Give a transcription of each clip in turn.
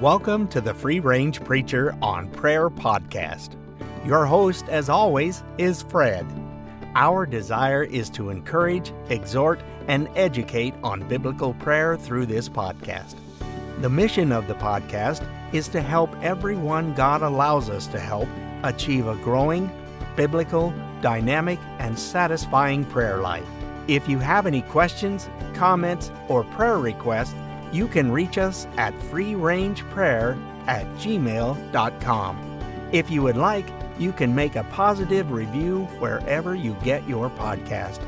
Welcome to the Free Range Preacher on Prayer podcast. Your host, as always, is Fred. Our desire is to encourage, exhort, and educate on biblical prayer through this podcast. The mission of the podcast is to help everyone God allows us to help achieve a growing, biblical, dynamic, and satisfying prayer life. If you have any questions, comments, or prayer requests, you can reach us at freerangeprayer at gmail.com. If you would like, you can make a positive review wherever you get your podcast.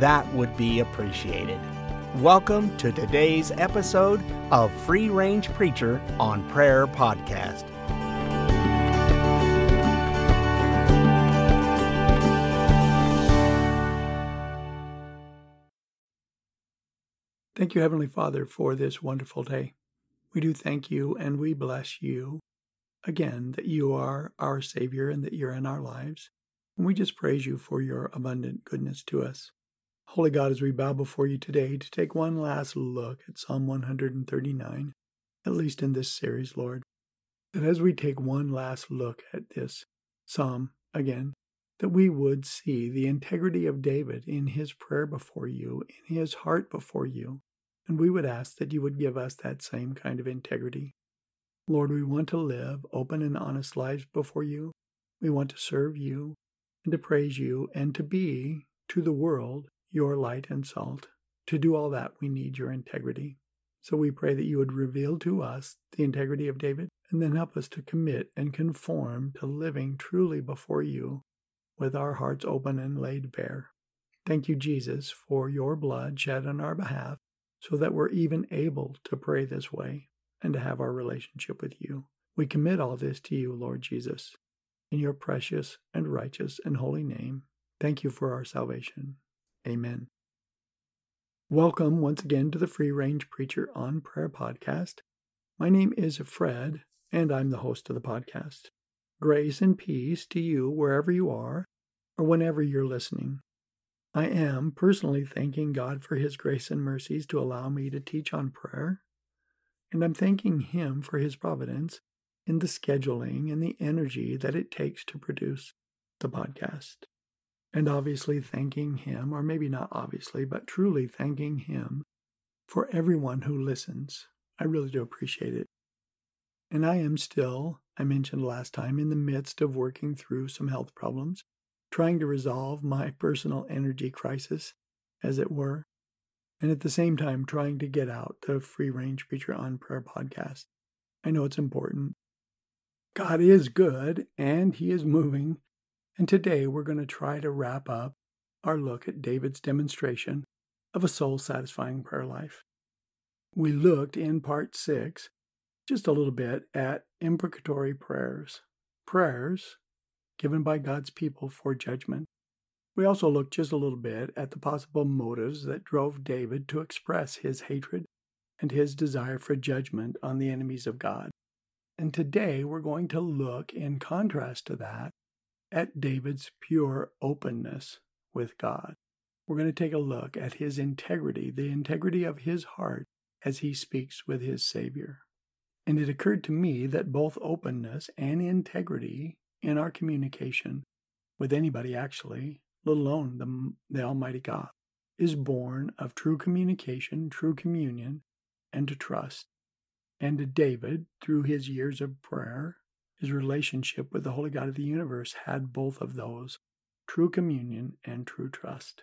That would be appreciated. Welcome to today's episode of Free Range Preacher on Prayer Podcast. Thank you, Heavenly Father, for this wonderful day. We do thank you and we bless you again that you are our Savior and that you're in our lives. And we just praise you for your abundant goodness to us. Holy God, as we bow before you today to take one last look at Psalm 139, at least in this series, Lord, that as we take one last look at this psalm again, that we would see the integrity of David in his prayer before you, in his heart before you, and we would ask that you would give us that same kind of integrity. Lord, we want to live open and honest lives before you. We want to serve you and to praise you and to be to the world your light and salt. To do all that, we need your integrity. So we pray that you would reveal to us the integrity of David and then help us to commit and conform to living truly before you with our hearts open and laid bare. Thank you, Jesus, for your blood shed on our behalf so that we're even able to pray this way and to have our relationship with you. We commit all this to you, Lord Jesus, in your precious and righteous and holy name. Thank you for our salvation. Amen. Welcome once again to the Free Range Preacher on Prayer podcast. My name is Fred, and I'm the host of the podcast. Grace and peace to you wherever you are or whenever you're listening. I am personally thanking God for His grace and mercies to allow me to teach on prayer, and I'm thanking Him for His providence in the scheduling and the energy that it takes to produce the podcast. And obviously thanking Him, or maybe not obviously, but truly thanking Him for everyone who listens. I really do appreciate it. And I am still, I mentioned last time, in the midst of working through some health problems trying to resolve my personal energy crisis, as it were, and at the same time trying to get out the Free Range Preacher on Prayer podcast. I know it's important. God is good and He is moving, and today we're going to try to wrap up our look at David's demonstration of a soul satisfying prayer life. We looked in part six just a little bit at imprecatory prayers, prayers given by God's people for judgment. We also looked just a little bit at the possible motives that drove David to express his hatred and his desire for judgment on the enemies of God. And today we're going to look, in contrast to that, at David's pure openness with God. We're going to take a look at his integrity, the integrity of his heart as he speaks with his Savior. And it occurred to me that both openness and integrity in our communication with anybody, actually, let alone the, the Almighty God, is born of true communication, true communion, and to trust. And to David, through his years of prayer, his relationship with the Holy God of the universe had both of those true communion and true trust.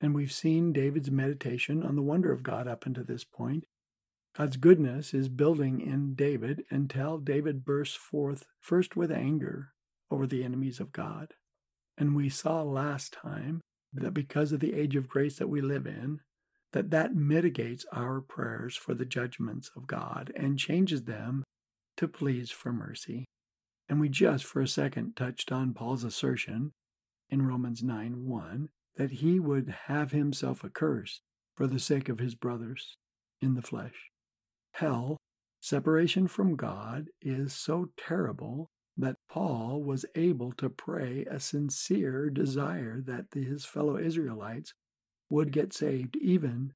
And we've seen David's meditation on the wonder of God up until this point. God's goodness is building in David until David bursts forth first with anger over the enemies of God. And we saw last time that because of the age of grace that we live in, that that mitigates our prayers for the judgments of God and changes them to pleas for mercy. And we just for a second touched on Paul's assertion in Romans 9 1 that he would have himself accursed for the sake of his brothers in the flesh. Hell, separation from God, is so terrible that Paul was able to pray a sincere desire that his fellow Israelites would get saved, even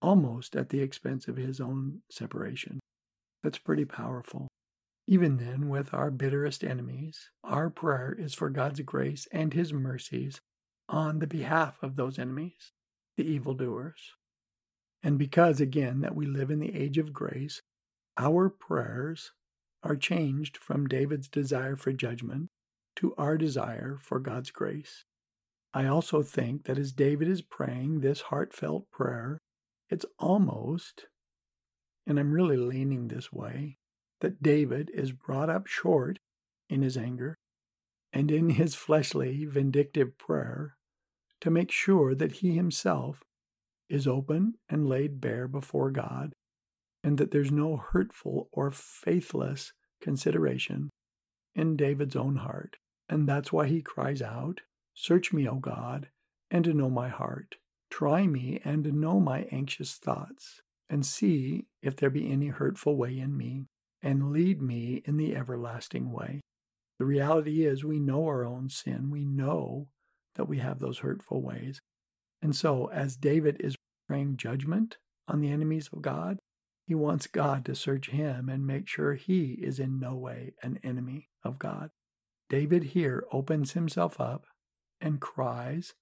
almost at the expense of his own separation. That's pretty powerful. Even then, with our bitterest enemies, our prayer is for God's grace and His mercies on the behalf of those enemies, the evildoers. And because, again, that we live in the age of grace, our prayers are changed from David's desire for judgment to our desire for God's grace. I also think that as David is praying this heartfelt prayer, it's almost, and I'm really leaning this way, that David is brought up short in his anger and in his fleshly, vindictive prayer to make sure that he himself is open and laid bare before God and that there's no hurtful or faithless consideration in David's own heart. And that's why he cries out, Search me, O God, and know my heart. Try me and know my anxious thoughts, and see if there be any hurtful way in me, and lead me in the everlasting way. The reality is, we know our own sin. We know that we have those hurtful ways. And so, as David is praying judgment on the enemies of God, he wants God to search him and make sure he is in no way an enemy of God. David here opens himself up and cries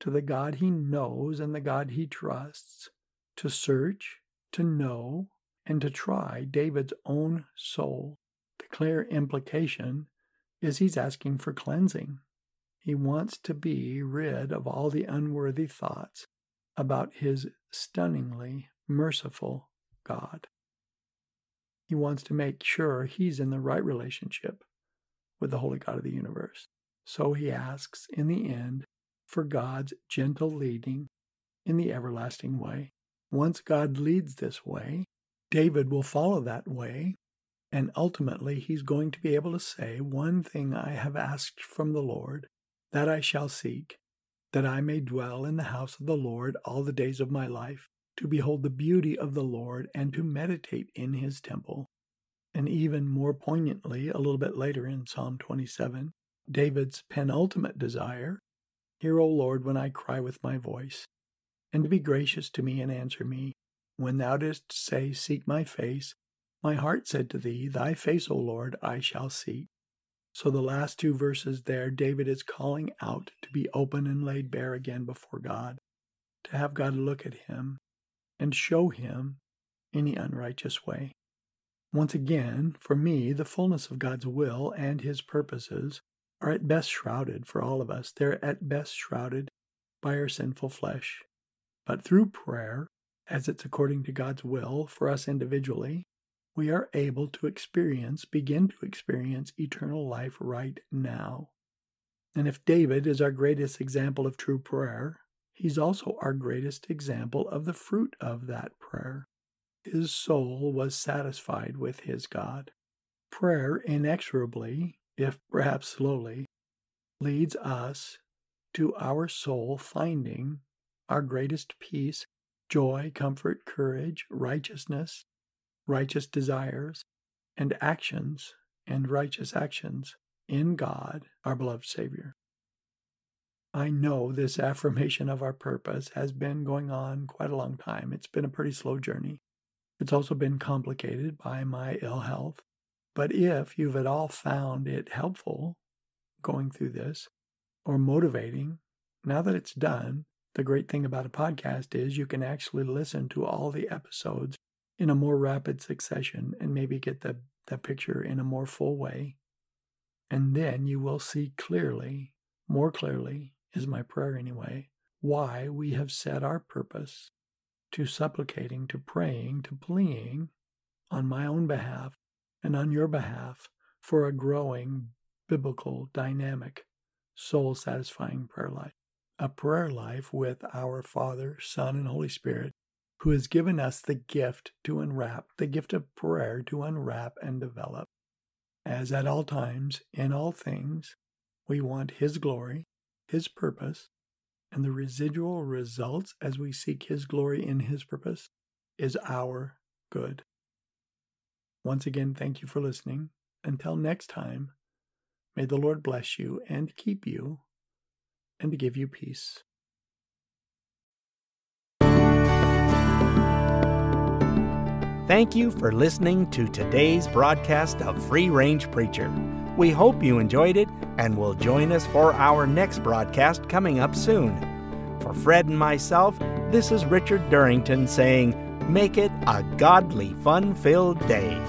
to the God he knows and the God he trusts to search, to know, and to try David's own soul. The clear implication is he's asking for cleansing. He wants to be rid of all the unworthy thoughts about his stunningly merciful God. He wants to make sure he's in the right relationship with the Holy God of the universe. So he asks, in the end, for God's gentle leading in the everlasting way. Once God leads this way, David will follow that way, and ultimately he's going to be able to say, One thing I have asked from the Lord, that I shall seek, that I may dwell in the house of the Lord all the days of my life, to behold the beauty of the Lord and to meditate in his temple. And even more poignantly, a little bit later in Psalm 27, David's penultimate desire Hear, O Lord, when I cry with my voice, and be gracious to me and answer me. When thou didst say, Seek my face, my heart said to thee, Thy face, O Lord, I shall seek. So the last two verses there, David is calling out to be open and laid bare again before God, to have God look at him and show him any unrighteous way. Once again, for me, the fullness of God's will and his purposes are at best shrouded for all of us. They're at best shrouded by our sinful flesh. But through prayer, as it's according to God's will for us individually, we are able to experience, begin to experience eternal life right now. And if David is our greatest example of true prayer, he's also our greatest example of the fruit of that prayer. His soul was satisfied with his God. Prayer inexorably, if perhaps slowly, leads us to our soul finding our greatest peace, joy, comfort, courage, righteousness, righteous desires, and actions and righteous actions in God, our beloved Savior. I know this affirmation of our purpose has been going on quite a long time. It's been a pretty slow journey. It's also been complicated by my ill health. But if you've at all found it helpful going through this or motivating, now that it's done, the great thing about a podcast is you can actually listen to all the episodes in a more rapid succession and maybe get the, the picture in a more full way. And then you will see clearly, more clearly, is my prayer anyway, why we have set our purpose to supplicating, to praying, to pleading on my own behalf and on your behalf for a growing, biblical, dynamic, soul satisfying prayer life. A prayer life with our Father, Son, and Holy Spirit, who has given us the gift to unwrap, the gift of prayer to unwrap and develop. As at all times, in all things, we want His glory his purpose, and the residual results as we seek His glory in His purpose is our good. Once again, thank you for listening. Until next time, may the Lord bless you and keep you and give you peace. Thank you for listening to today's broadcast of Free Range Preacher. We hope you enjoyed it and will join us for our next broadcast coming up soon. For Fred and myself, this is Richard Durrington saying, Make it a godly, fun filled day.